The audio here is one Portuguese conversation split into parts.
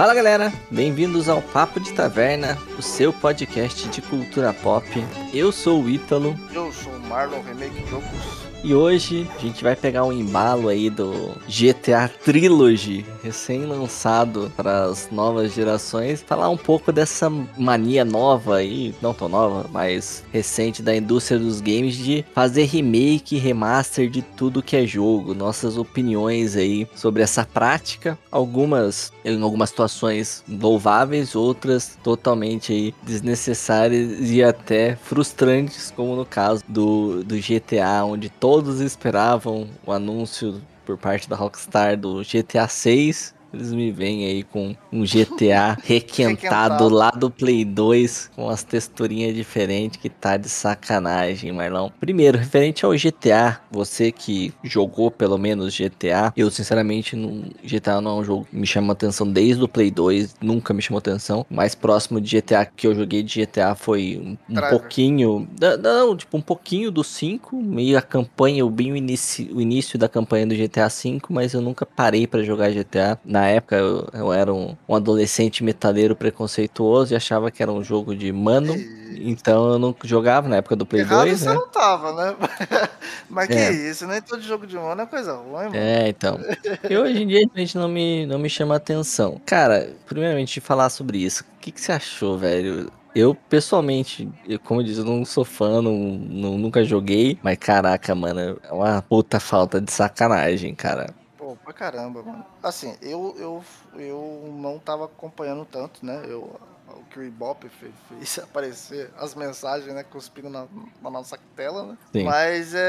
Fala galera, bem-vindos ao Papo de Taverna, o seu podcast de cultura pop. Eu sou o Ítalo. Eu sou o Marlon Remake Jogos. E hoje a gente vai pegar um embalo aí do GTA Trilogy, recém-lançado para as novas gerações, falar um pouco dessa mania nova aí, não tão nova, mas recente da indústria dos games de fazer remake, remaster de tudo que é jogo, nossas opiniões aí sobre essa prática, algumas em algumas situações louváveis, outras totalmente aí desnecessárias e até frustrantes, como no caso do, do GTA, onde todo todos esperavam o anúncio por parte da Rockstar do GTA 6 eles me vêm aí com um GTA requentado lá do Play 2, com as texturinhas diferentes que tá de sacanagem, Marlão. Primeiro, referente ao GTA, você que jogou pelo menos GTA, eu sinceramente não, GTA não é um jogo que me chama atenção desde o Play 2, nunca me chamou atenção. O mais próximo de GTA que eu joguei de GTA foi um, um pouquinho, não, tipo um pouquinho do 5, meio a campanha, bem o início, o início da campanha do GTA 5, mas eu nunca parei para jogar GTA. Na na época eu, eu era um, um, adolescente metaleiro preconceituoso e achava que era um jogo de mano. E... Então eu não jogava na época do Play Errado 2. Você né? não tava, né? Mas que é. isso, nem todo jogo de mano é coisa ruim, mano. É, então. E hoje em dia a gente não me, não me chama atenção. Cara, primeiramente falar sobre isso, o que, que você achou, velho? Eu, pessoalmente, eu, como eu disse, eu não sou fã, não, não, nunca joguei, mas caraca, mano, é uma puta falta de sacanagem, cara pra caramba, mano. Assim, eu, eu, eu não tava acompanhando tanto, né? Eu, o que o Ibope fez, fez aparecer as mensagens, né? Cuspindo na, na nossa tela, né? Sim. Mas é,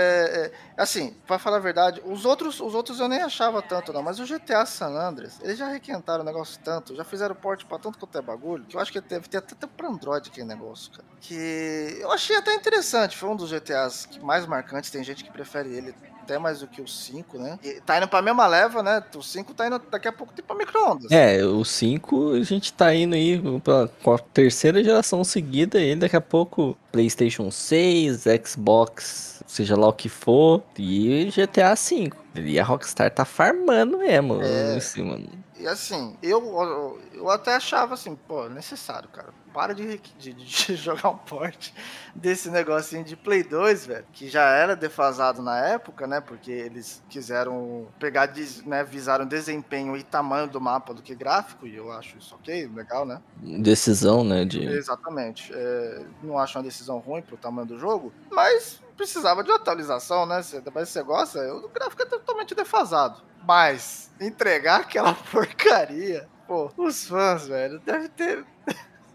é, Assim, pra falar a verdade, os outros, os outros eu nem achava tanto, não. Mas o GTA San Andreas, eles já requentaram o negócio tanto, já fizeram porte pra tanto quanto é bagulho, que eu acho que deve ter até pra Android aquele negócio, cara. Que eu achei até interessante. Foi um dos GTAs mais marcantes. Tem gente que prefere ele até mais do que o 5, né? E tá indo pra mesma leva, né? O 5 tá indo daqui a pouco tipo pra micro-ondas. É, o 5 a gente tá indo aí pra, com a terceira geração seguida e daqui a pouco PlayStation 6, Xbox, seja lá o que for, e GTA 5. E a Rockstar tá farmando mesmo é, em cima. E assim, eu, eu até achava assim, pô, necessário, cara para de, de, de, jogar um porte desse negocinho de Play 2, velho, que já era defasado na época, né? Porque eles quiseram pegar, né? Visaram desempenho e tamanho do mapa do que gráfico, e eu acho isso ok, legal, né? Decisão, né? De... Exatamente. É, não acho uma decisão ruim pro tamanho do jogo, mas precisava de atualização, né? Se, mas você gosta, o gráfico é totalmente defasado. Mas entregar aquela porcaria, pô, os fãs, velho, deve ter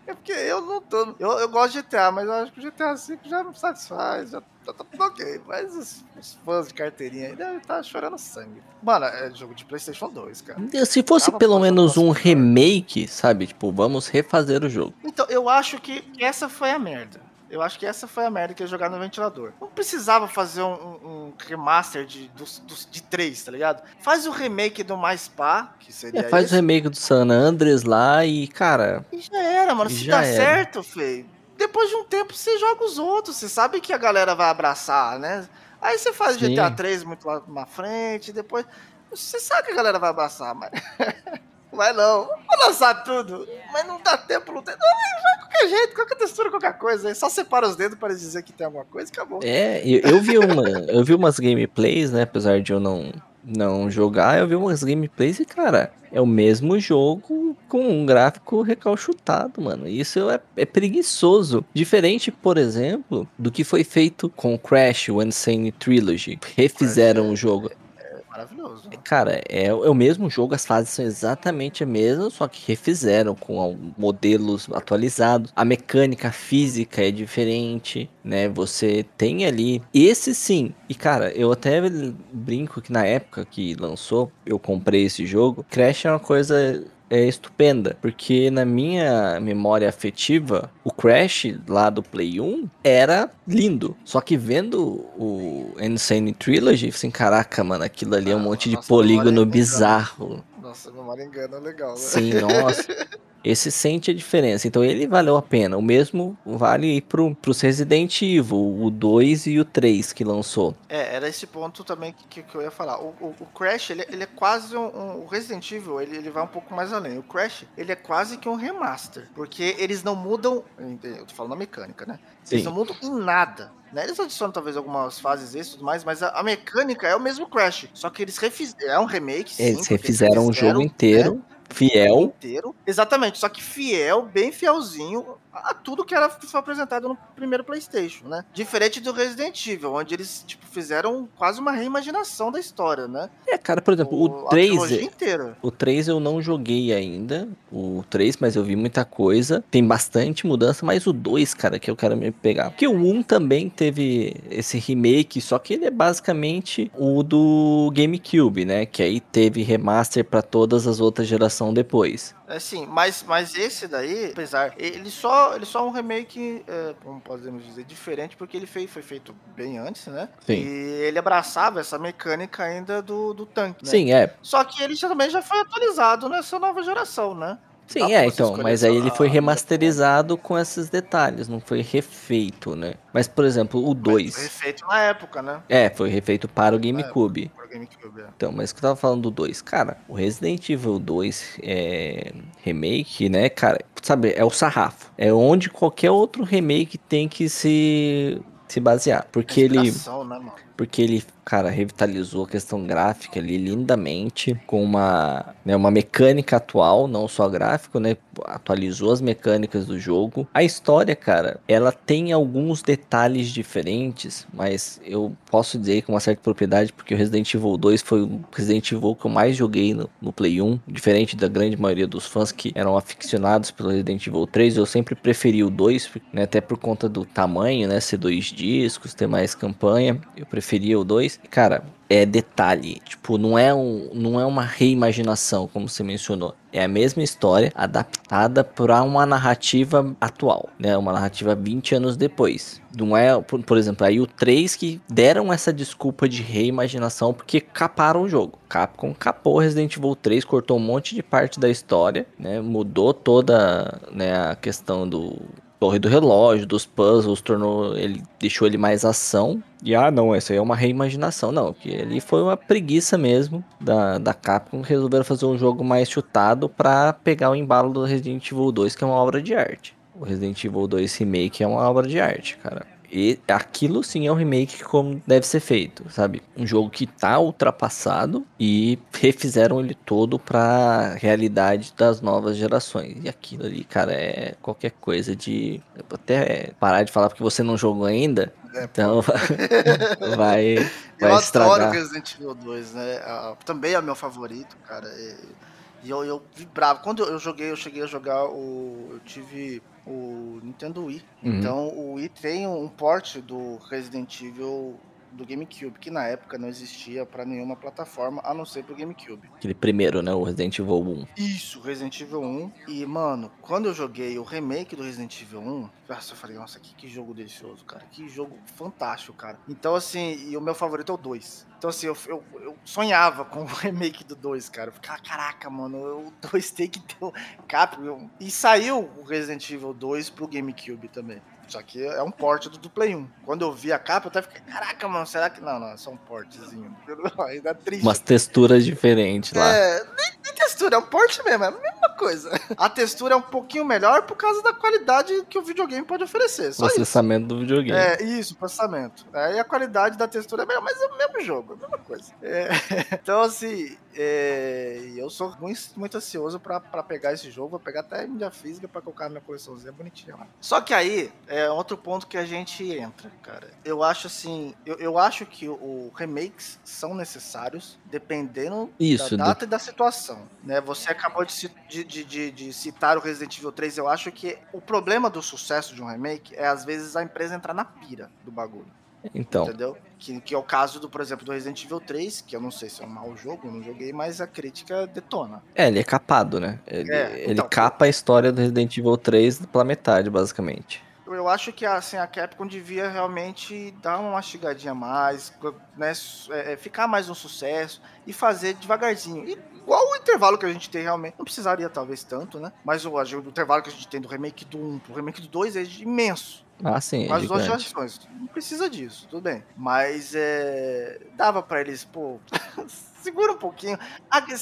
é porque eu não tô. Eu, eu gosto de GTA, mas eu acho que o GTA V já me satisfaz, já tá, tá tudo ok. Mas os, os, fãs de carteirinha aí devem estar tá chorando sangue. Mano, é jogo de PlayStation 2, cara. Se fosse pelo menos um remake, sabe? Tipo, vamos refazer o jogo. Então, eu acho que essa foi a merda. Eu acho que essa foi a merda que ia jogar no ventilador. Não precisava fazer um, um, remaster de, dos, dos, de três, tá ligado? Faz o remake do Mais Pá, que seria. É, faz esse. o remake do San Andreas lá e, cara. E já era, mano. Se dá era. certo, feio. Depois de um tempo você joga os outros. Você sabe que a galera vai abraçar, né? Aí você faz Sim. GTA 3 muito lá na frente, depois. Você sabe que a galera vai abraçar, mas. Vai não. Vou lançar tudo. Mas não dá tempo, não tem. Não, vai qualquer jeito, qualquer textura, qualquer coisa. Só separa os dedos para dizer que tem alguma coisa e acabou. É, eu, eu vi uma. eu vi umas gameplays, né? Apesar de eu não, não jogar, eu vi umas gameplays e, cara, é o mesmo jogo com um gráfico recalchutado, mano. Isso é, é preguiçoso. Diferente, por exemplo, do que foi feito com Crash, o Insane Trilogy. Refizeram o jogo maravilhoso. Né? Cara, é, é, o mesmo jogo, as fases são exatamente a mesma, só que refizeram com modelos atualizados. A mecânica física é diferente, né? Você tem ali. Esse sim. E cara, eu até brinco que na época que lançou, eu comprei esse jogo. Crash é uma coisa é estupenda, porque na minha memória afetiva, o Crash lá do Play 1 era lindo. Só que vendo o Insane Trilogy, assim, caraca, mano, aquilo ali é um ah, monte de polígono bizarro. Nossa, memória engana legal, né? Sim, nossa. esse sente a diferença. Então ele valeu a pena. O mesmo vale pro, pros Resident Evil, o 2 e o 3 que lançou. É, era esse ponto também que, que eu ia falar. O, o, o Crash, ele, ele, é quase um, um, O Resident Evil, ele, ele vai um pouco mais além. O Crash, ele é quase que um remaster. Porque eles não mudam. Eu tô falando da mecânica, né? Eles Sim. não mudam em nada. Né? Eles adicionam talvez algumas fases e tudo mais, mas a, a, mecânica é o mesmo Crash. Só que eles refizeram. É um remake, sim. Eles refizeram eles fizeram, o jogo inteiro. Né? Fiel. Inteiro. Exatamente, só que fiel, bem fielzinho a tudo que era que foi apresentado no primeiro PlayStation, né? Diferente do Resident Evil, onde eles tipo fizeram quase uma reimaginação da história, né? É, cara, por exemplo, o, o 3 inteira. O 3 eu não joguei ainda, o 3, mas eu vi muita coisa. Tem bastante mudança, mas o 2, cara, que eu quero me pegar. Porque o 1 também teve esse remake, só que ele é basicamente o do GameCube, né? Que aí teve remaster para todas as outras gerações depois. É sim, mas, mas esse daí, apesar, ele só, ele só é um remake, é, como podemos dizer, diferente, porque ele fez, foi feito bem antes, né? Sim. E ele abraçava essa mecânica ainda do, do tanque, né? Sim, é. Só que ele também já foi atualizado nessa nova geração, né? Sim, é, então, mas aí ele foi remasterizado com esses detalhes, não foi refeito, né? Mas, por exemplo, o 2. Foi refeito na época, né? É, foi refeito para o GameCube. GameCube, é. Então, mas que eu tava falando do 2, cara, o Resident Evil 2 é, remake, né, cara, sabe, é o sarrafo. É onde qualquer outro remake tem que se se basear, porque ele né, porque ele cara, revitalizou a questão gráfica ali lindamente, com uma, né, uma mecânica atual, não só gráfico, né? Atualizou as mecânicas do jogo. A história, cara, ela tem alguns detalhes diferentes, mas eu posso dizer com uma certa propriedade, porque o Resident Evil 2 foi o Resident Evil que eu mais joguei no, no Play 1, diferente da grande maioria dos fãs que eram aficionados pelo Resident Evil 3, eu sempre preferi o 2, né, até por conta do tamanho, né, ser dois discos, ter mais campanha, eu preferia o 2. Cara, é detalhe. Tipo, não é, um, não é uma reimaginação, como você mencionou. É a mesma história adaptada para uma narrativa atual, né? Uma narrativa 20 anos depois. Não é, por, por, exemplo, aí o 3 que deram essa desculpa de reimaginação porque caparam o jogo. Capcom capou Resident Evil 3, cortou um monte de parte da história, né? Mudou toda né, a questão do torre do relógio, dos puzzles, tornou ele deixou ele mais ação. E ah, não, essa aí é uma reimaginação, não, que ele foi uma preguiça mesmo da, da Capcom, resolveram fazer um jogo mais chutado para pegar o embalo do Resident Evil 2, que é uma obra de arte. O Resident Evil 2 Remake é uma obra de arte, cara. E aquilo sim é um remake como deve ser feito, sabe? Um jogo que tá ultrapassado e refizeram ele todo pra realidade das novas gerações. E aquilo ali, cara, é qualquer coisa de. Até parar de falar porque você não jogou ainda. É, então vai, vai eu estragar. adoro Resident Evil 2, né? Uh, também é meu favorito, cara. E eu, eu vibrava. Quando eu joguei, eu cheguei a jogar o. Eu tive o Nintendo Wii. Uhum. Então o Wii tem um port do Resident Evil do GameCube, que na época não existia para nenhuma plataforma, a não ser pro GameCube. Aquele primeiro, né? O Resident Evil 1. Isso, Resident Evil 1. E, mano, quando eu joguei o remake do Resident Evil 1, nossa, eu falei, nossa, que, que jogo delicioso, cara. Que jogo fantástico, cara. Então, assim, e o meu favorito é o 2. Então, assim, eu, eu, eu, sonhava com o remake do 2, cara. Eu ficava, caraca, mano, o 2 tem que ter um cap. E saiu o Resident Evil 2 pro GameCube também. Só que é um porte do, do Play 1. Quando eu vi a capa, eu até fiquei, caraca, mano, será que. Não, não, é só um portezinho. Ainda triste. Umas texturas diferentes lá. É, nem, nem, textura, é um porte mesmo, é a mesma coisa. A textura é um pouquinho melhor por causa da qualidade que o videogame pode oferecer. Só processamento isso. do videogame. É, isso, processamento. Aí é, a qualidade da textura é melhor, mas é o mesmo jogo, é a mesma coisa. É, então, assim, é, eu sou muito, muito ansioso para pegar esse jogo. Vou pegar até a mídia física para colocar na minha coleçãozinha bonitinha lá. Só que aí é outro ponto que a gente entra, cara. Eu acho assim, eu, eu acho que o remakes são necessários dependendo Isso, da data e da situação. Né? Você acabou de, de, de, de, citar o Resident Evil 3. Eu acho que o problema do sucesso de um remake é às vezes a empresa entrar na pira do bagulho. Então. Entendeu? Que, que é o caso do, por exemplo, do Resident Evil 3, que eu não sei se é um mau jogo, não joguei, mas a crítica detona. É, ele é capado, né? Ele, é, ele então, capa a história do Resident Evil 3 pela metade, basicamente. Eu acho que assim, a Capcom devia realmente dar uma mastigadinha mais, né, é, é, ficar mais um sucesso e fazer devagarzinho. E intervalo que a gente tem realmente. Não precisaria, talvez, tanto, né? Mas o, o intervalo que a gente tem do remake do 1 pro remake do 2 é imenso. Ah, sim. As duas gerações. Não precisa disso, tudo bem. Mas é. Dava pra eles, pô. segura um pouquinho.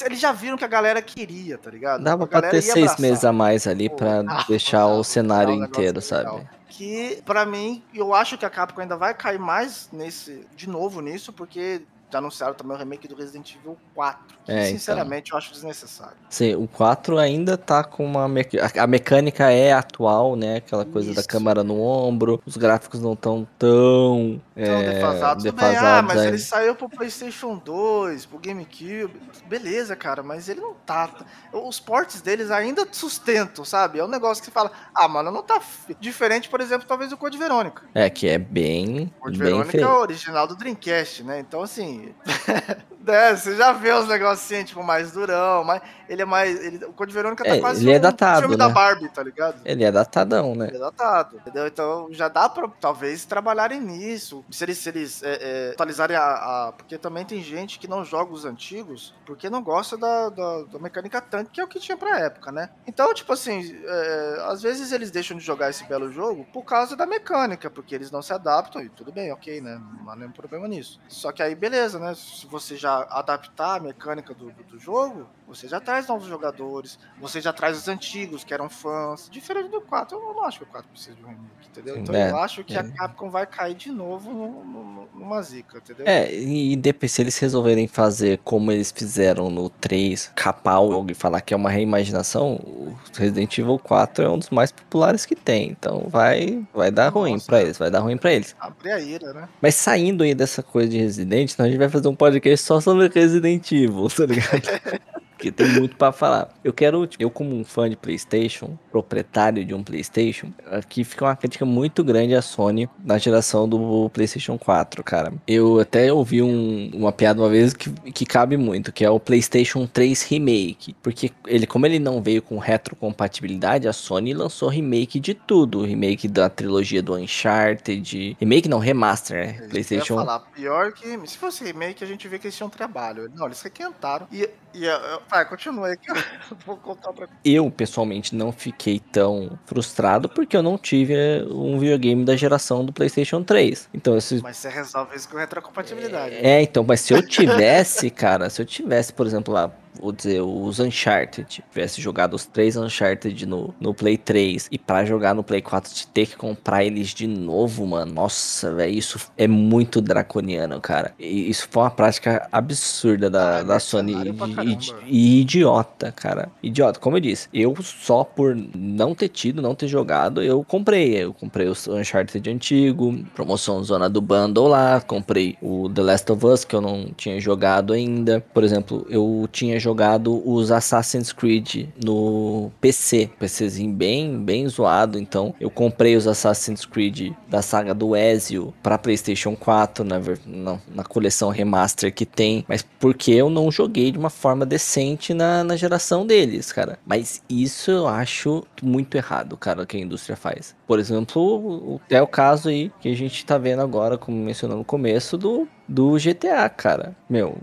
Eles já viram que a galera queria, tá ligado? Dava pra ter seis meses a mais ali Pô, pra ah, deixar o cenário inteiro, sabe? Que, para mim, eu acho que a Capcom ainda vai cair mais nesse, de novo nisso, porque já anunciaram também o remake do Resident Evil 4. Que, é, então. sinceramente, então. eu acho desnecessário. Sim, o 4 ainda tá com uma. Me... A mecânica é atual, né? Aquela coisa Isso. da câmera no ombro. Os gráficos não estão tão. Tão é, defasados. defasados ah, mas ele saiu pro PlayStation 2, pro GameCube. Beleza, cara, mas ele não tá. Os portes deles ainda sustentam, sabe? É um negócio que você fala, ah, mano, não tá diferente, por exemplo, talvez do Code Verônica. É, que é bem. Code bem Verônica é o original do Dreamcast, né? Então, assim. é, você já vê os negocinhos, tipo, mais durão, mas ele é mais. Ele, o Code Verônica tá é, quase ele é datado, filme né? da Barbie, tá ligado? Ele é datadão, né? Ele é datado, entendeu? Então já dá pra talvez trabalharem nisso. Se eles, se eles é, é, atualizarem a, a, Porque também tem gente que não joga os antigos porque não gosta da, da, da mecânica tanque, que é o que tinha pra época, né? Então, tipo assim, é, às vezes eles deixam de jogar esse belo jogo por causa da mecânica, porque eles não se adaptam, e tudo bem, ok, né? Não há nenhum problema nisso. Só que aí, beleza, né? Se você já adaptar a mecânica do, do, jogo, você já traz novos jogadores, você já traz os antigos que eram fãs. Diferente do 4, eu não acho que o 4 precisa de um remake, entendeu? Então é, eu acho que é. a Capcom vai cair de novo no, no, numa zica, entendeu? É, e depois se eles resolverem fazer como eles fizeram no 3, capar o jogo e falar que é uma reimaginação, o Resident Evil 4 é um dos mais populares que tem. Então vai, vai dar Nossa, ruim pra eles, vai dar ruim pra eles. Abre a ira, né? Mas saindo aí dessa coisa de Resident, gente vai fazer um podcast só sobre Resident Evil, tá ligado? porque tem muito para falar. Eu quero, eu como um fã de PlayStation, proprietário de um PlayStation, aqui fica uma crítica muito grande à Sony na geração do PlayStation 4, cara. Eu até ouvi um, uma piada uma vez que, que cabe muito, que é o PlayStation 3 Remake, porque ele, como ele não veio com retrocompatibilidade, a Sony lançou remake de tudo, remake da trilogia do Uncharted, remake não, remaster, né? PlayStation. Eu ia falar, pior que se fosse remake a gente vê que eles tinham trabalho. Não, eles requentaram. E, e Vai, continua aí que eu vou contar pra Eu, pessoalmente, não fiquei tão frustrado porque eu não tive um videogame da geração do PlayStation 3. Então, esse... Mas você resolve isso com retrocompatibilidade. É, então, mas se eu tivesse, cara, se eu tivesse, por exemplo, lá, vou dizer, os Uncharted, tivesse jogado os três Uncharted no, no Play 3 e para jogar no Play 4 de ter que comprar eles de novo, mano, nossa, velho, isso é muito draconiano, cara. E isso foi uma prática absurda da, ah, da Sony e, e, idiota, cara. Idiota, como eu disse, eu só por não ter tido, não ter jogado, eu comprei. Eu comprei o Uncharted antigo, promoção Zona do Bundle lá, comprei o The Last of Us, que eu não tinha jogado ainda. Por exemplo, eu tinha jogado os Assassin's Creed no PC, PCzinho bem, bem zoado, então eu comprei os Assassin's Creed da saga do Ezio para PlayStation 4 na, na, na, coleção remaster que tem, mas porque eu não joguei de uma forma decente na, na geração deles, cara. Mas isso eu acho muito errado, cara, que a indústria faz. Por exemplo, é o caso aí que a gente tá vendo agora, como mencionou no começo, do, do GTA, cara. Meu,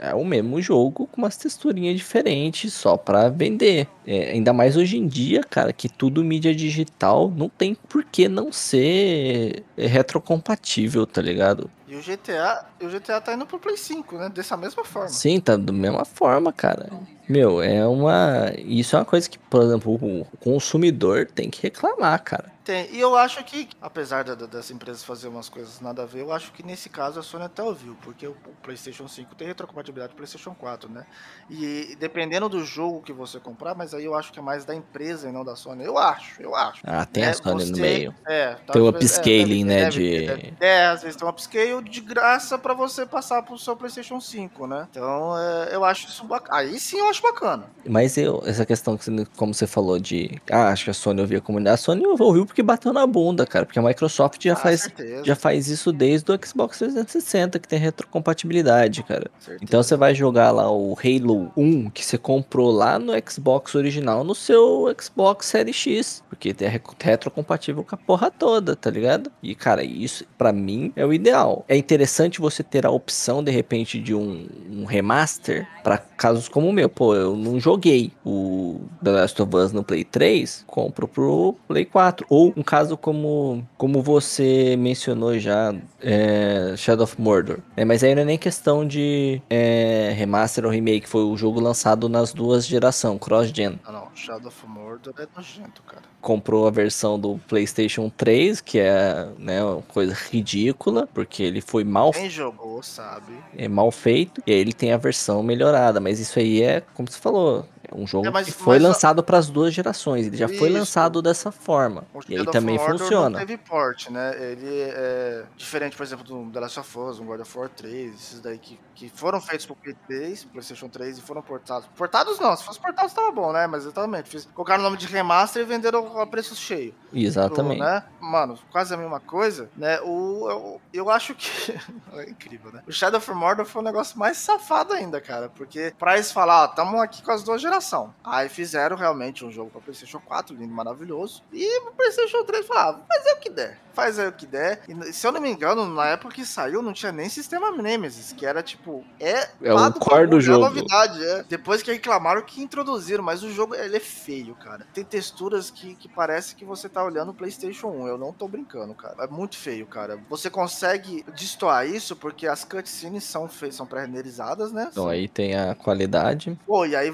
é o mesmo jogo com umas texturinhas diferentes só para vender. É, ainda mais hoje em dia, cara, que tudo mídia digital não tem por que não ser retrocompatível, tá ligado? E o GTA, o GTA tá indo pro Play 5, né? Dessa mesma forma. Sim, tá da mesma forma, cara. Meu, é uma. Isso é uma coisa que, por exemplo, o consumidor tem que reclamar, cara. Tem. E eu acho que, apesar da, das empresas fazer umas coisas nada a ver, eu acho que nesse caso a Sony até ouviu, porque o, PlayStation 5 tem retrocompatibilidade com o PlayStation 4, né? E dependendo do jogo que você comprar, mas aí eu acho que é mais da empresa e não da Sony. Eu acho, eu acho. Ah, tem é, a Sony você, no meio. É, tá, tem o upscaling, é, né? Deve, de... Deve, é, às vezes tem um upscale de graça para você passar pro seu PlayStation 5, né? Então é, eu acho isso bacana. Aí sim eu acho bacana. Mas eu, essa questão, que como você falou de. Ah, acho que a Sony ouvia a comunidade. A Sony ouviu porque bateu na bunda cara, porque a Microsoft já, ah, faz, já faz isso desde o Xbox 360, que tem retrocompatibilidade, cara. Certeza. Então você vai jogar lá o Halo 1 que você comprou lá no Xbox original no seu Xbox Series X, porque é retrocompatível com a porra toda, tá ligado? E, cara, isso para mim é o ideal. É interessante você ter a opção, de repente, de um, um remaster para casos como o meu. Pô, eu não joguei o The Last of Us no Play 3, compro pro Play 4. Ou um caso como, como você mencionou já, é, Shadow of Mordor. É, mas aí não é nem questão de é, remaster ou remake, foi o jogo lançado nas duas gerações, cross-gen. Ah, não, Shadow of Mordor é nojento, cara. Comprou a versão do PlayStation 3, que é né, uma coisa ridícula, porque ele foi mal. Quem jogou, sabe? É mal feito, e aí ele tem a versão melhorada, mas isso aí é, como você falou, é um jogo é, mas, que foi lançado para as duas gerações. Ele já Isso. foi lançado dessa forma. O e aí também funciona. Não teve port, né? Ele é diferente, por exemplo, do The Last of Us, um God of War 3, esses daí que, que foram feitos pro Play 3, PlayStation 3 e foram portados. Portados não, se fosse portados tava bom, né? Mas exatamente. Fiz, colocaram o nome de remaster e venderam a preço cheio. Exatamente. Pro, né? Mano, quase a mesma coisa, né? O, eu, eu acho que. é incrível, né? O Shadow of Mordor foi um negócio mais safado ainda, cara. Porque pra eles falar, ó, tamo aqui com as duas gerações geração. Aí fizeram realmente um jogo para PlayStation 4, lindo, maravilhoso. E o PlayStation 3 falava, fazer o que der. Faz aí o que der. E se eu não me engano, na época que saiu, não tinha nem sistema Nemesis, que era tipo. É, é o core do jogo. É novidade, é. Depois que reclamaram que introduziram, mas o jogo ele é feio, cara. Tem texturas que, que parece que você tá olhando o PlayStation 1. Eu não tô brincando, cara. É muito feio, cara. Você consegue destoar isso porque as cutscenes são, são pré-renderizadas, né? Então aí tem a qualidade. Pô, e aí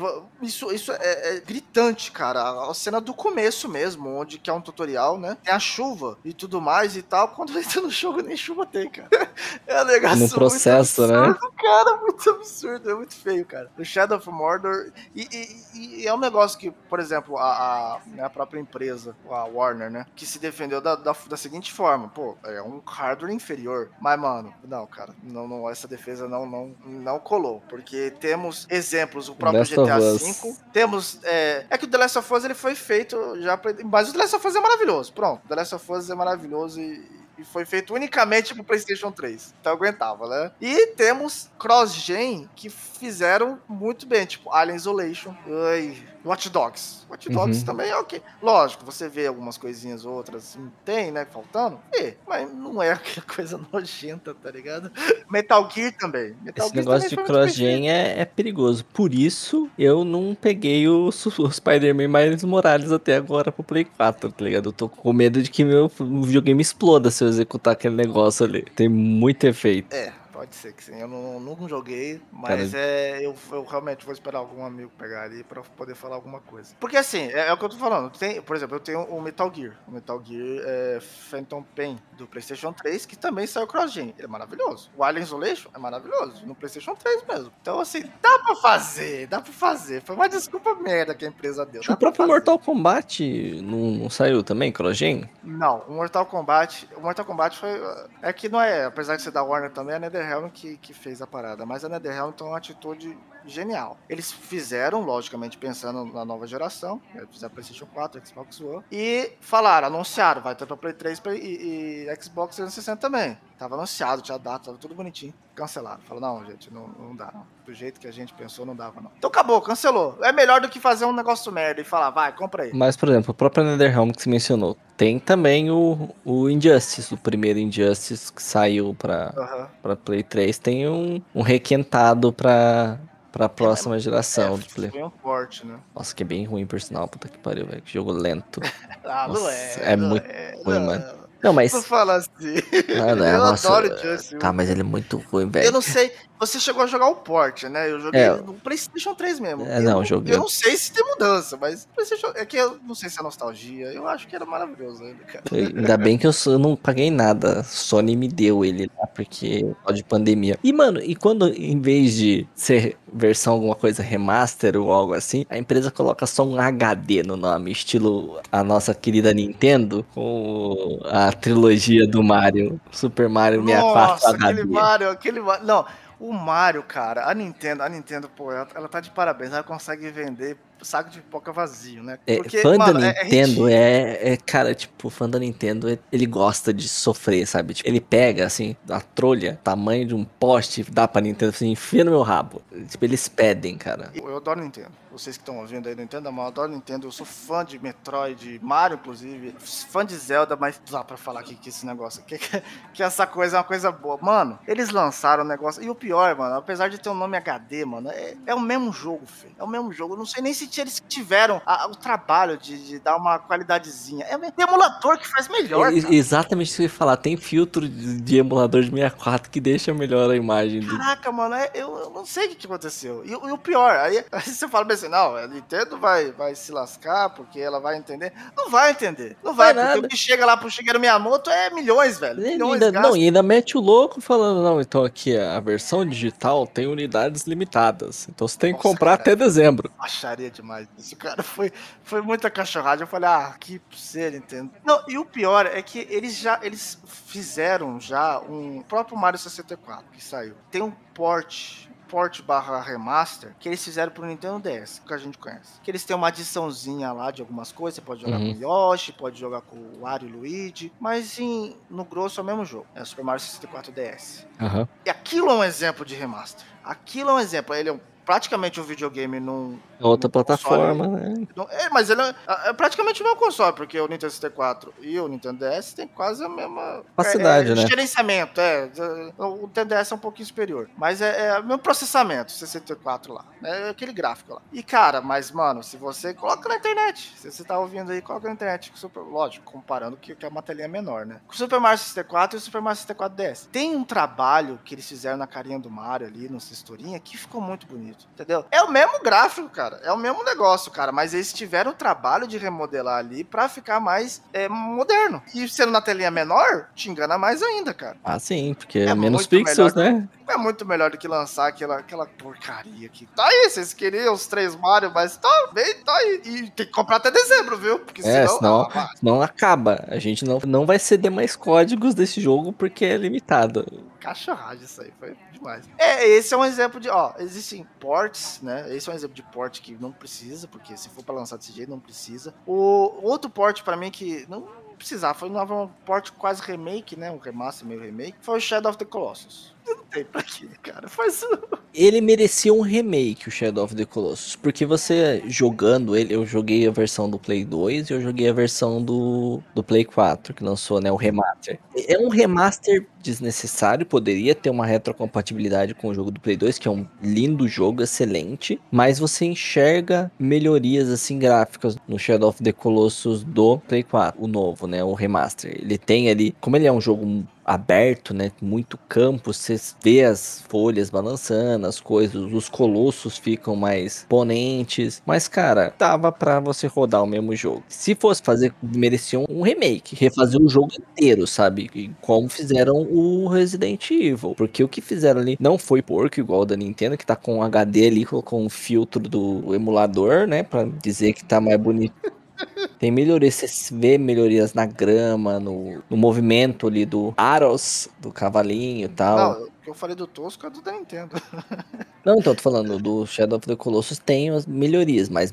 isso, isso é, é, gritante, cara. A cena do começo mesmo, onde que é um tutorial, né? Tem a chuva e tudo mais e tal. Quando entra no jogo, nem chuva tem, cara. É um negócio No processo, né? absurdo, né? Cara, muito absurdo, é muito feio, cara. O Shadow of Mordor. E, e, e é um negócio que, por exemplo, a, a, né, a, própria empresa, a Warner, né? Que se defendeu da, da, da, seguinte forma: pô, é um hardware inferior. Mas, mano, não, cara, não, não, essa defesa não, não, não colou. Porque temos exemplos, o próprio GTA V temos. É, é que o The Last of Us ele foi feito já. Pra, mas o The Last of Us é maravilhoso. Pronto, The Last of Us é maravilhoso e, e foi feito unicamente pro PlayStation 3. Então aguentava, né? E temos cross-gen que fizeram muito bem, tipo Alien Isolation. Ai, Watch Dogs. Watch Dogs uhum. também é ok. Lógico, você vê algumas coisinhas outras, assim, tem, né, faltando. É, mas não é aquela coisa nojenta, tá ligado? Metal Gear também. Metal Esse Gear negócio de cross-gen é, é, perigoso. Por isso, eu não peguei o, o Spider-Man Miles Morales até agora pro Play 4, tá ligado? Eu tô com medo de que meu videogame exploda se executar aquele negócio ali. Tem muito efeito. É, Pode ser que sim. Eu não, não joguei, mas Cara, é, eu, eu realmente vou esperar algum amigo pegar ali pra poder falar alguma coisa. Porque assim, é, é o que eu tô falando. Tem, por exemplo, eu tenho o Metal Gear. O Metal Gear é Phantom Pain do PlayStation 3, que também saiu cross-gen. Ele é maravilhoso. O Alien Isolation é maravilhoso. No PlayStation 3 mesmo. Então, assim, dá pra fazer, dá pra fazer. Foi uma desculpa merda que a empresa deu. O próprio Mortal Kombat não, não saiu também, cross-gen? Não, o Mortal Kombat. O Mortal Kombat foi. É que não é, apesar de ser da Warner também, é NetherRealm NetherRealm que, que fez a parada, mas a NetherRealm tem uma atitude genial. Eles fizeram, logicamente, pensando na nova geração, eles fizeram PlayStation 4, Xbox One, e falaram, anunciaram, vai ter pra Play 3 e, e Xbox 360 também. Tava anunciado, tinha data, tava tudo bonitinho. Cancelaram. Falaram, não, gente, não, não dá, não. Do jeito que a gente pensou, não dava, não. Então acabou, cancelou. É melhor do que fazer um negócio merda e falar, vai, compra aí. Mas, por exemplo, o próprio NetherRealm que você mencionou, tem também o, o Injustice, o primeiro Injustice que saiu pra, uhum. pra Play 3. Tem um, um requentado pra, pra próxima geração. É, Play. Foi um forte, né? Nossa, que é bem ruim, por sinal. Puta que pariu, velho. Que jogo lento. ah, Nossa, não é. É não muito é, ruim, não. mano. Não, mas. Não fala assim. Ah, não, eu nossa, adoro. Tá, mas ele é muito ruim, velho. Eu não sei. Você chegou a jogar o port, né? Eu joguei é, no PlayStation 3 mesmo. É, não, eu, joguei. Eu não sei se tem mudança, mas PlayStation, é que eu não sei se é nostalgia. Eu acho que era maravilhoso ainda, cara. Ainda bem que eu, eu não paguei nada. Sony me deu ele lá, porque pode pandemia. E, mano, e quando em vez de ser versão alguma coisa remaster ou algo assim, a empresa coloca só um HD no nome, estilo a nossa querida Nintendo, com a trilogia do Mario, Super Mario 64 Nossa, HD. aquele Mario, aquele Não, o Mario, cara, a Nintendo, a Nintendo, pô, ela, ela tá de parabéns, ela consegue vender saco de pipoca vazio, né? É, Porque, fã mano, da é- é Nintendo ridículo. é, é, Cara, tipo, fã da Nintendo, ele gosta de sofrer, sabe? Tipo, ele pega, assim, a trolha, tamanho de um poste, dá pra Nintendo, assim, enfia no meu rabo. Tipo, eles pedem, cara. Eu, adoro Nintendo. Vocês que estão ouvindo aí mas eu adoro Nintendo. Eu sou fã de Metroid, Mario, inclusive. Fã de Zelda, mas dá pra falar aqui que esse negócio aqui, que, que essa coisa é uma coisa boa. Mano, eles lançaram o negócio. E o pior, mano, apesar de ter um nome HD, mano, é, é o mesmo jogo, filho. É o mesmo jogo. Eu não sei nem se eles tiveram a- o trabalho de, de dar uma qualidadezinha. É o emulador que faz melhor, É, exatamente isso que eu ia falar. Tem filtro de, de emulador de 64 que deixa melhor a imagem do. Caraca, mano, é- eu, eu não sei o que, que aconteceu. E, o- e o pior, aí, aí você fala assim, não, a Nintendo vai, vai se lascar porque ela vai entender. Não vai entender. Não vai, Vai porque o que chega lá pro Shigeru Miyamoto é milhões, velho. Milhões ainda, não, e ainda mete o louco falando, não, então aqui a versão digital tem unidades limitadas. Então você tem que Nossa, comprar cara. até dezembro. Acharia demais isso, cara. Foi, foi muita cachorrada. Eu falei, ah, que você, Nintendo. Não, e o pior é que eles já eles fizeram já um o próprio Mario 64 que saiu. Tem um port port barra remaster que eles fizeram pro Nintendo DS, que a gente conhece. Que eles têm uma adiçãozinha lá de algumas coisas, você pode jogar Uhum. com Yoshi, pode jogar com o Wario e Luigi, mas em, no grosso é o mesmo jogo, é o Super Mario 64 DS. Aham. E aquilo é um exemplo de remaster. Aquilo é um exemplo, ele é um- praticamente um videogame num É Outra num console plataforma, né? não- É, mas ele é, é praticamente o mesmo console, porque o Nintendo 64 e o Nintendo DS tem quase a mesma Capacidade, é, é, né? Gerenciamento, é. O Nintendo DS é um pouquinho superior. Mas é, é o mesmo processamento, 64 lá. É aquele gráfico lá. E, cara, mas, mano, se você coloca na internet, se você tá ouvindo aí, coloca na internet. Super, lógico, comparando que, que é uma telinha menor, né? Com o Super Mario 64 e o Super Mario 64 DS. Tem um trabalho que eles fizeram na carinha do Mario ali, no texturinha, que ficou muito bonito, entendeu? É o mesmo gráfico, cara. É o mesmo negócio, cara. Mas eles tiveram o trabalho de remodelar ali pra ficar mais é, moderno. E sendo na telinha menor, te engana mais ainda, cara. Ah, sim, porque É é menos pixels, melhor né? É muito melhor do que lançar aquela, aquela porcaria aqui. Tá aí, vocês queriam os três Mario, mas tá bem, tá aí. E tem que comprar até dezembro, viu? Porque É, senão. senão, vai. senão acaba. A gente não, não vai ceder mais códigos desse jogo porque é limitado. Cachorragem isso aí, foi demais. É, esse é um exemplo de, ó, existem ports, né? Esse é um exemplo de port que não precisa, porque se for pra lançar desse jeito, não precisa. O outro port pra mim que não precisava, foi um port quase remake, né? Um remaster meio remake, foi o Shadow of the Colossus. Não tem pra quê, cara. Faz Ele merecia um remake, o Shadow of the Colossus, porque você jogando ele, eu joguei a versão do Play 2 e eu joguei a versão do, do Play 4, que lançou, né, o remaster. É um remaster desnecessário, poderia ter uma retrocompatibilidade com o jogo do Play 2, que é um lindo jogo, excelente, mas você enxerga melhorias assim gráficas no Shadow of the Colossus do Play 4, o novo, né, o remaster. Ele tem ali, como ele é um jogo aberto, né? Muito campo, você vê as folhas balançando, as coisas, os colossos ficam mais ponentes. Mas, cara, dava pra você rodar o mesmo jogo. Se fosse fazer, merecia um remake, refazer o jogo inteiro, sabe? Como fizeram o Resident Evil. Porque o que fizeram ali não foi porco, igual o da Nintendo, que tá com HD ali, colocou um filtro do emulador, né? Pra dizer que tá mais bonito. Tem melhorias, você vê melhorias na grama, no, no movimento ali do Aros, do cavalinho e tal. Não, que eu falei do Tosco é do da Nintendo. Não, então, tô falando do Shadow of the Colossus tem as melhorias, mas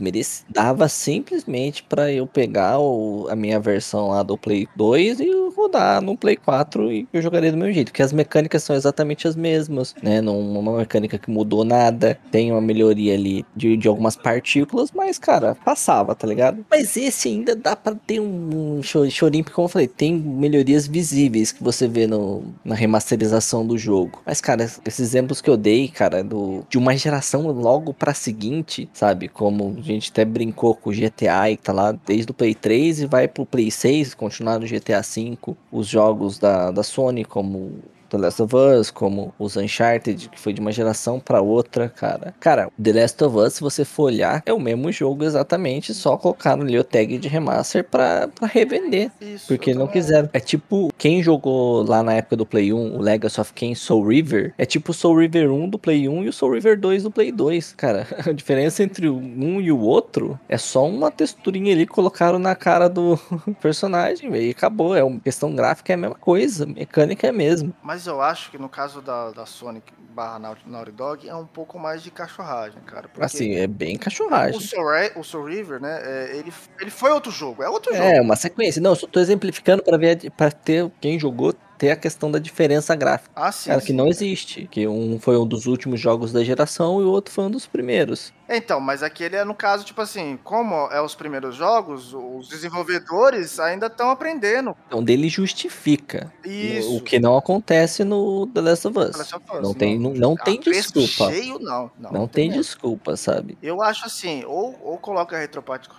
dava simplesmente pra eu pegar o, a minha versão lá do Play 2 e rodar no Play 4 e eu jogaria do meu jeito, porque as mecânicas são exatamente as mesmas, né? Não uma mecânica que mudou nada, tem uma melhoria ali de, de algumas partículas, mas, cara, passava, tá ligado? Mas esse ainda dá pra ter um, um cho- chorinho, porque como eu falei, tem melhorias visíveis que você vê no, na remasterização do jogo. Mas, cara, esses exemplos que eu dei, cara, do, de uma geração logo pra seguinte, sabe? Como a gente até brincou com o GTA e tá lá desde o Play 3 e vai pro Play 6, continuar no GTA 5. Os jogos da, da Sony, como The Last of Us, como os Uncharted, que foi de uma geração pra outra, cara. Cara, The Last of Us, se você for olhar, é o mesmo jogo exatamente, só colocaram ali o tag de remaster pra, pra revender. Isso. Porque não quiseram. É tipo, quem jogou lá na época do Play 1, o Legacy of Kain Soul River, é tipo o Soul River 1 do Play 1 e o Soul River 2 do Play 2. Cara, a diferença entre um e o outro é só uma texturinha ali que colocaram na cara do personagem, e acabou. É uma questão gráfica, é a mesma coisa, mecânica é a mesma. Mas eu acho que no caso da, da Sony, barra Naughty Dog é um pouco mais de cachorragem, cara. Assim, é bem cachorragem. O Soul, o Soul River, né, é, ele, ele foi outro jogo, é outro é, jogo. É, uma sequência. Não, eu só tô exemplificando para ver, para ter quem jogou ter a questão da diferença gráfica. Ah, sim. Cara, sim. que não existe. Que um foi um dos últimos jogos da geração e o outro foi um dos primeiros. Então, mas aquele é no caso, tipo assim, como é os primeiros jogos, os desenvolvedores ainda estão aprendendo. Então, dele justifica. Isso. O que não acontece no The Last of Us. Last of Us não, tem, não, não tem desculpa. Cheio, não. Não, não tem, tem desculpa, sabe? Eu acho assim, ou, ou coloca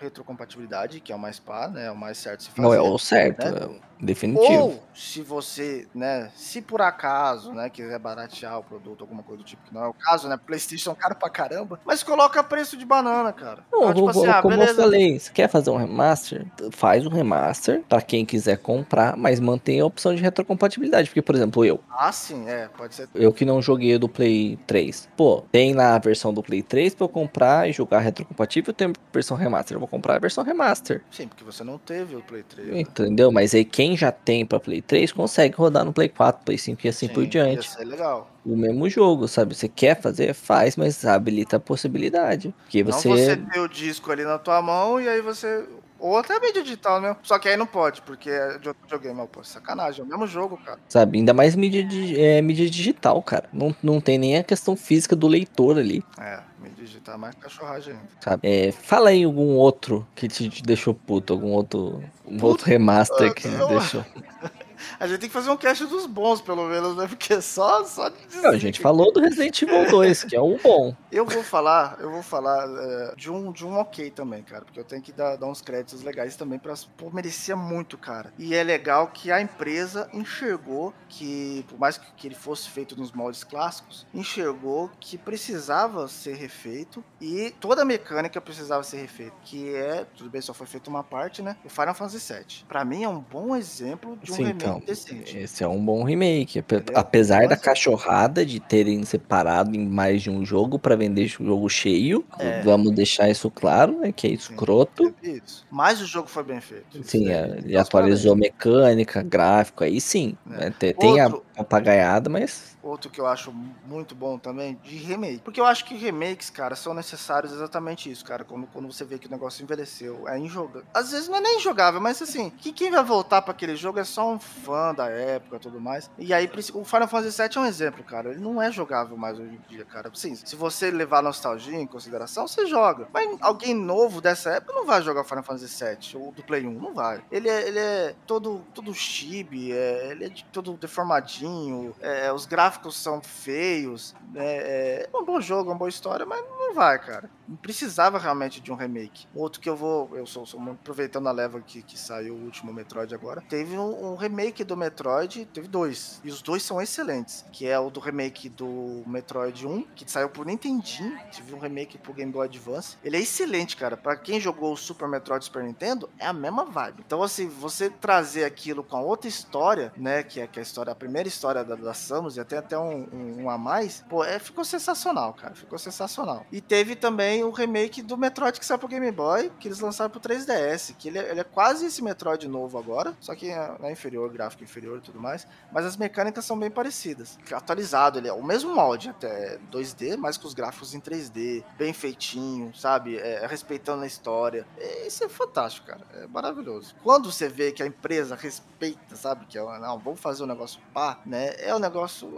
retrocompatibilidade, que é o mais pá, né? É o mais certo se fazer. Não, é o certo. Né? É Definitivo. Ou se você, né, se por acaso, né, quiser baratear o produto, alguma coisa do tipo, que não é o caso, né, PlayStation é caro pra caramba, mas coloca preço de banana, cara. Não, ah, tipo assim, ah, como beleza. eu falei, se quer fazer um remaster, faz um remaster para quem quiser comprar, mas mantém a opção de retrocompatibilidade, porque por exemplo, eu. Ah, sim, é, pode ser. Eu que não joguei do Play 3. Pô, tem lá a versão do Play 3 para eu comprar e jogar retrocompatível, tem versão remaster, eu vou comprar a versão remaster. Sim, porque você não teve o Play 3. Né? Entendeu? Mas aí quem já tem para Play 3 consegue rodar no Play 4, Play 5 e assim Sim, por diante. Isso é legal. O mesmo jogo, sabe? Você quer fazer, faz, mas habilita a possibilidade. Porque você... Não você ter o disco ali na tua mão e aí você ou até mídia digital mesmo. Só que aí não pode, porque é de outro videogame. Pô, sacanagem, é o mesmo jogo, cara. Sabe, ainda mais mídia, é, mídia digital, cara. Não, não tem nem a questão física do leitor ali. É, mídia digital é mais cachorragem ainda. Sabe, é, fala aí algum outro que te, te deixou puto, algum outro, um outro remaster que eu... deixou. A gente tem que fazer um cast dos bons, pelo menos, né? Porque só, só de dizer... A gente falou do Resident Evil 2, que é um bom. Eu vou falar, eu vou falar é, de, um, de um ok também, cara. Porque eu tenho que dar, dar uns créditos legais também pra. Pô, merecia muito, cara. E é legal que a empresa enxergou que, por mais que ele fosse feito nos moldes clássicos, enxergou que precisava ser refeito e toda a mecânica precisava ser refeita. Que é, tudo bem, só foi feita uma parte, né? O Final Fantasy VII. Pra mim é um bom exemplo de um Sim, remake então, decente. Esse é um bom remake. Entendeu? Apesar da cachorrada de terem separado em mais de um jogo para vender jogo cheio, é. vamos deixar isso claro, né? Que é escroto. Isso. Mas o jogo foi bem feito. Sim, é, ele atualizou mecânica, gráfico, aí sim. É. Né? Tem, tem a papagaiada, mas outro que eu acho muito bom também, de remake. Porque eu acho que remakes, cara, são necessários exatamente isso, cara. Quando, quando você vê que o negócio envelheceu, é injogável. Às vezes não é nem injogável, mas assim, que quem vai voltar para aquele jogo é só um fã da época e tudo mais. E aí, o Final Fantasy VII é um exemplo, cara. Ele não é jogável mais hoje em dia, cara. Sim, se você levar a nostalgia em consideração, você joga. Mas alguém novo dessa época não vai jogar Final Fantasy VII ou do Play 1, não vai. Ele é, ele é todo, todo chibi, é, ele é todo deformadinho, é, os gráficos são feios, né? É um bom jogo, uma boa história, mas não vai, cara. Não precisava realmente de um remake. Outro que eu vou, eu sou, sou aproveitando a leva que, que saiu o último Metroid agora, teve um, um, remake do Metroid, teve dois, e os dois são excelentes, que é o do remake do Metroid 1, que saiu por Nintendinho, tive um remake pro Game Boy Advance. Ele é excelente, cara. Para quem jogou o Super Metroid Super Nintendo, é a mesma vibe. Então, assim, você trazer aquilo com a outra história, né, que é, que é a história, a primeira história da, da Samus, e até até um, um, um, a mais, pô, é, ficou sensacional, cara. Ficou sensacional. E teve também o remake do Metroid que saiu pro Game Boy, que eles lançaram pro 3DS, que ele é, ele é quase esse Metroid novo agora, só que é, inferior, gráfico inferior e tudo mais, mas as mecânicas são bem parecidas. Atualizado, ele é o mesmo molde, até 2D, mas com os gráficos em 3D, bem feitinho, sabe? É, respeitando a história. É, isso é fantástico, cara. É maravilhoso. Quando você vê que a empresa respeita, sabe? Que é, não, vamos fazer um negócio pá, né? É um negócio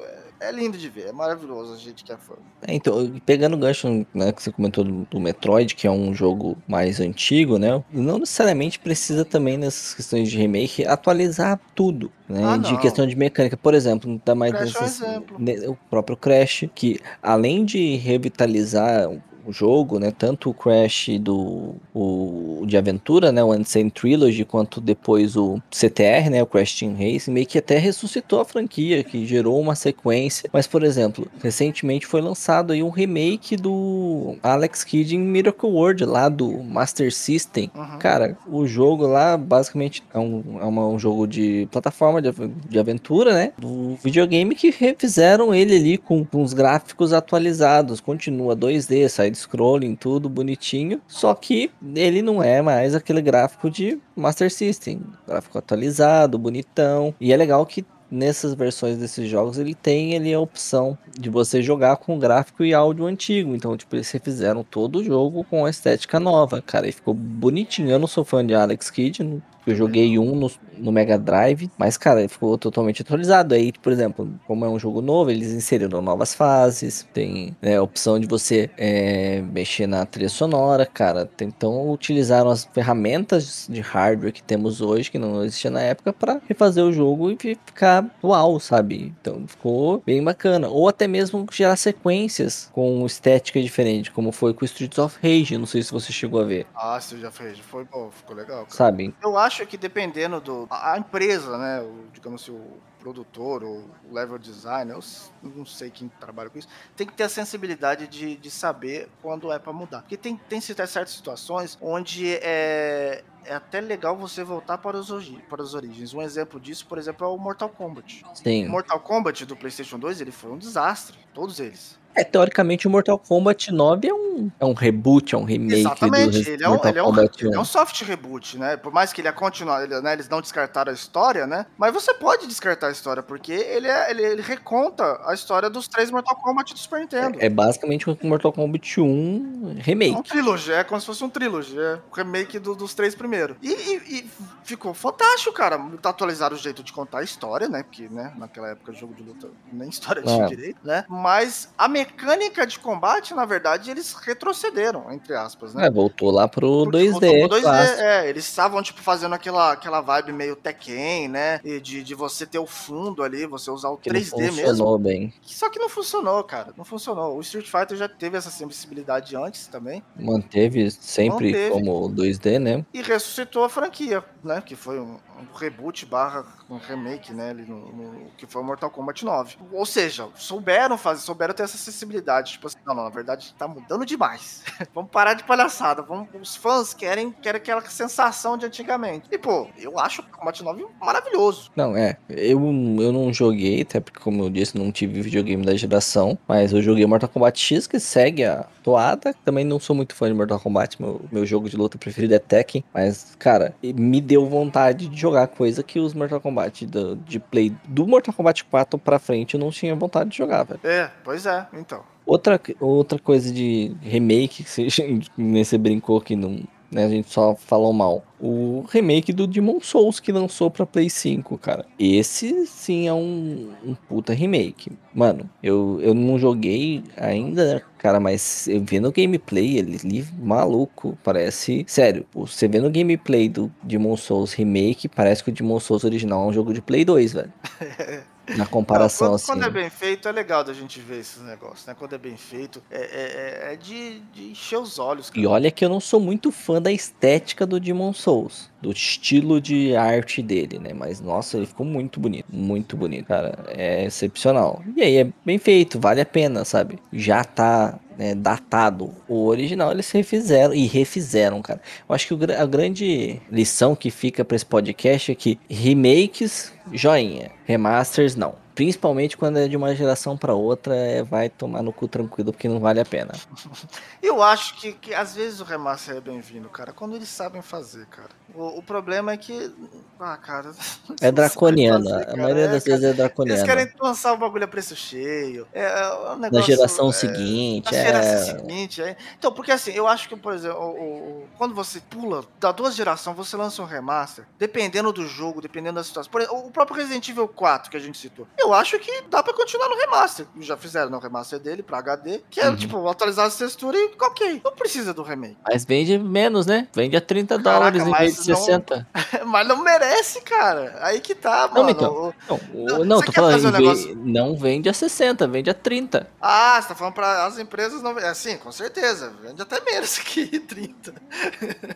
é, lindo de ver, é maravilhoso a gente que é fã. É, então, pegando o gancho né, que você comentou do, do, Metroid, que é um jogo mais antigo, né? Não necessariamente precisa também nessas questões de remake atualizar tudo. Né, ah, de questão de mecânica, por exemplo, tá mais Crash é um o próprio Crash, que além de revitalizar jogo, né? Tanto o Crash do o, de aventura, né? O Unsane Trilogy, quanto depois o CTR, né? O Crash Team Racing, meio que até ressuscitou a franquia, que gerou uma sequência. Mas, por exemplo, recentemente foi lançado aí um remake do Alex Kidd em Miracle World, lá do Master System. Uhum. Cara, o jogo lá, basicamente, é um, é uma, um jogo de plataforma de, de aventura, né? Do videogame que refizeram ele ali com, com os gráficos atualizados. Continua 2D, sai side-scrolling, tudo bonitinho. Só que ele não é mais aquele gráfico de Master System. Gráfico atualizado, bonitão. E é legal que nessas versões desses jogos ele tem ali a opção de você jogar com gráfico e áudio antigo. Então, tipo, eles refizeram todo o jogo com a estética nova, cara, e ficou bonitinho. Eu não sou fã de Alex Kidd, eu joguei um no, no, Mega Drive, mas, cara, ele ficou totalmente atualizado. Aí, por exemplo, como é um jogo novo, eles inseriram novas fases, tem né, a opção de você é, mexer na trilha sonora, cara. Então, utilizaram as ferramentas de hardware que temos hoje, que não existia na época, para refazer o jogo e ficar uau, sabe? Então, ficou bem bacana. Ou até mesmo gerar sequências com estética diferente, como foi com Streets of Rage. Não sei se você chegou a ver. Ah, Streets of Rage foi bom, ficou legal. Cara. Sabe? Eu acho acho que dependendo do. A empresa, né? O, digamos assim, o produtor ou o level design, eu não sei quem trabalha com isso, tem que ter a sensibilidade de, de saber quando é para mudar. Porque tem, tem certas situações onde é, é até legal você voltar para os, para os origens. Um exemplo disso, por exemplo, é o Mortal Kombat. Sim. O Mortal Kombat do PlayStation 2 ele foi um desastre, todos eles. É, teoricamente o Mortal Kombat 9 é um, é um reboot, é um remake Exatamente, do ele é, um, ele, é um, ele é um soft reboot, né? Por mais que ele é continuar, ele, né, eles não descartaram a história, né? Mas você pode descartar a história, porque ele, é, ele, ele reconta a história dos três Mortal Kombat do Super Nintendo. É, é basicamente um Mortal Kombat 1 remake. É um trilogy, é como se fosse um trilogy, é um remake do, dos três primeiros. E, e, e, ficou fantástico, cara. Tá atualizado o jeito de contar a história, né? Porque, né, naquela época o jogo de luta nem história tinha é. direito, né? Mas a mecânica de combate, na verdade, eles retrocederam, entre aspas, né? É, voltou lá pro Porque 2D. Pro 2D é, eles estavam, tipo, fazendo aquela, aquela vibe meio Tekken, né? E de, de você ter o fundo ali, você usar o que 3D não funcionou mesmo. bem. Só que não funcionou, cara. Não funcionou. O Street Fighter já teve essa sensibilidade antes também. Manteve sempre Manteve. como 2D, né? E ressuscitou a franquia, né? Que foi um, um reboot barra um remake, né? Ali no, no, que foi o Mortal Kombat 9. Ou seja, souberam fazer, souberam ter essa acessibilidade. Tipo assim, não, não, na verdade tá mudando demais. vamos parar de palhaçada. Vamos, os fãs querem, querem aquela sensação de antigamente. E, pô, eu acho o Kombat 9 maravilhoso. Não, é. Eu, eu não joguei, até porque, como eu disse, não tive videogame da geração. Mas eu joguei Mortal Kombat X, que segue a toada. Também não sou muito fã de Mortal Kombat. Meu, meu jogo de luta preferido é Tekken. Mas, cara, me deu vontade de jogar coisa que os Mortal Kombat do, de Play do Mortal Kombat 4 pra frente eu não tinha vontade de jogar, velho. É, pois é, então. Outra, outra coisa de remake que você, você brincou que não, né, a gente só falou mal. O remake do Demon Souls que lançou pra Play 5, cara. Esse sim é um, um puta remake. Mano, eu, eu não joguei ainda, cara, mas eu vendo o gameplay, ele, ele maluco, parece. Sério, você vendo o gameplay do Demon Souls Remake, parece que o Demon Souls original é um jogo de Play 2, velho. Na comparação, não, quando, assim. Quando é bem feito, é legal da gente ver esses negócios, né? Quando é bem feito, é, é, é, é de, de, encher os olhos. Cara. E olha que eu não sou muito fã da estética do Demon Souls, do estilo de arte dele, né? Mas, nossa, ele ficou muito bonito, muito bonito, cara. É excepcional. E aí, é bem feito, vale a pena, sabe? Já tá né, datado. O original eles refizeram e refizeram, cara. Eu acho que o, a grande lição que fica para esse podcast é que remakes, joinha, remasters, não. Principalmente quando é de uma geração para outra, é, vai tomar no cu tranquilo, porque não vale a pena. Eu acho que, que às vezes o remaster é bem-vindo, cara, quando eles sabem fazer, cara. O, o problema é que. Ah, cara. É draconiano. Fazer, a maioria é, das vezes é draconiano. Eles querem lançar o bagulho a preço cheio. É, é um negócio, na geração é, seguinte. Na é... geração seguinte. É. Então, porque assim, eu acho que, por exemplo, o, o, quando você pula da duas gerações, você lança um remaster, dependendo do jogo, dependendo da situação. Por exemplo, o próprio Resident Evil 4 que a gente citou. Eu acho que dá pra continuar no remaster. Já fizeram no remaster dele pra HD, que é, uhum. tipo, atualizar as texturas e ok. Não precisa do remake. Mas vende menos, né? Vende a 30 Caraca, dólares em vez de 60. Não, mas não merece, cara. Aí que tá, mano. Não, então, não, não, não tô falando, um negócio... não vende a 60, vende a 30. Ah, você tá falando pra as empresas não. É sim, com certeza. Vende até menos que 30.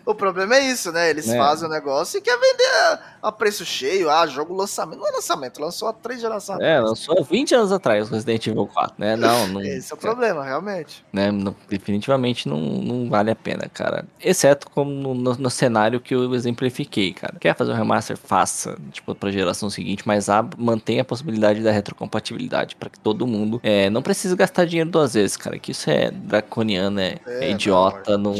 o problema é isso, né? Eles é. fazem o negócio e quer vender a, preço cheio. Ah, jogo lançamento. Não é lançamento, lançou há três gerações. É, lançou há 20 anos atrás o Resident Evil 4, né? Não, não. Esse é o problema, realmente. Né? Não, definitivamente não, não vale a pena, cara. Exceto como no, no, no cenário que eu exemplifiquei, cara. Quer fazer um remaster? Faça, tipo, pra geração seguinte, mas a, mantenha a possibilidade da retrocompatibilidade para que todo mundo é, não precise gastar dinheiro duas vezes, cara. Que isso é draconiano, é, é, é idiota, não,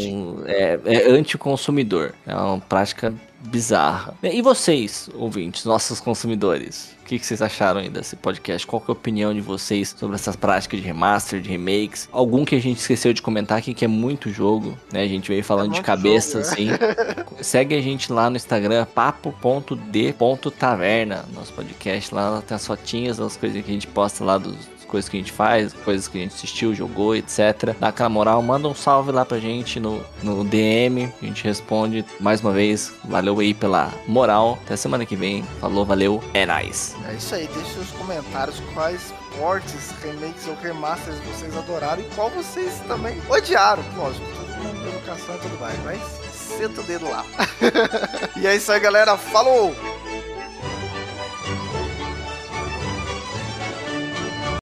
é, é anticonsumidor. É uma prática bizarra. E vocês, ouvintes, nossos consumidores? O que, que vocês acharam aí desse podcast? Qual que é a opinião de vocês sobre essas práticas de remaster, de remakes? Algum que a gente esqueceu de comentar aqui, que é muito jogo, né? A gente veio falando é de cabeça, jogo, assim. Segue a gente lá no Instagram, papo.d.taverna, nosso podcast lá, tem as fotinhas, as coisas que a gente posta lá dos coisas que a gente faz, coisas que a gente assistiu, jogou, etc. Dá aquela moral, manda um salve lá pra gente no, no DM, a gente responde. Mais uma vez, valeu aí pela moral. Até semana que vem. Falou, valeu, é nóis. É isso aí, deixe nos comentários quais portes, remakes ou remasters vocês adoraram e qual vocês também odiaram. Lógico, todo mundo educação e tudo mais, mas senta o dedo lá. e é isso aí, galera. Falou!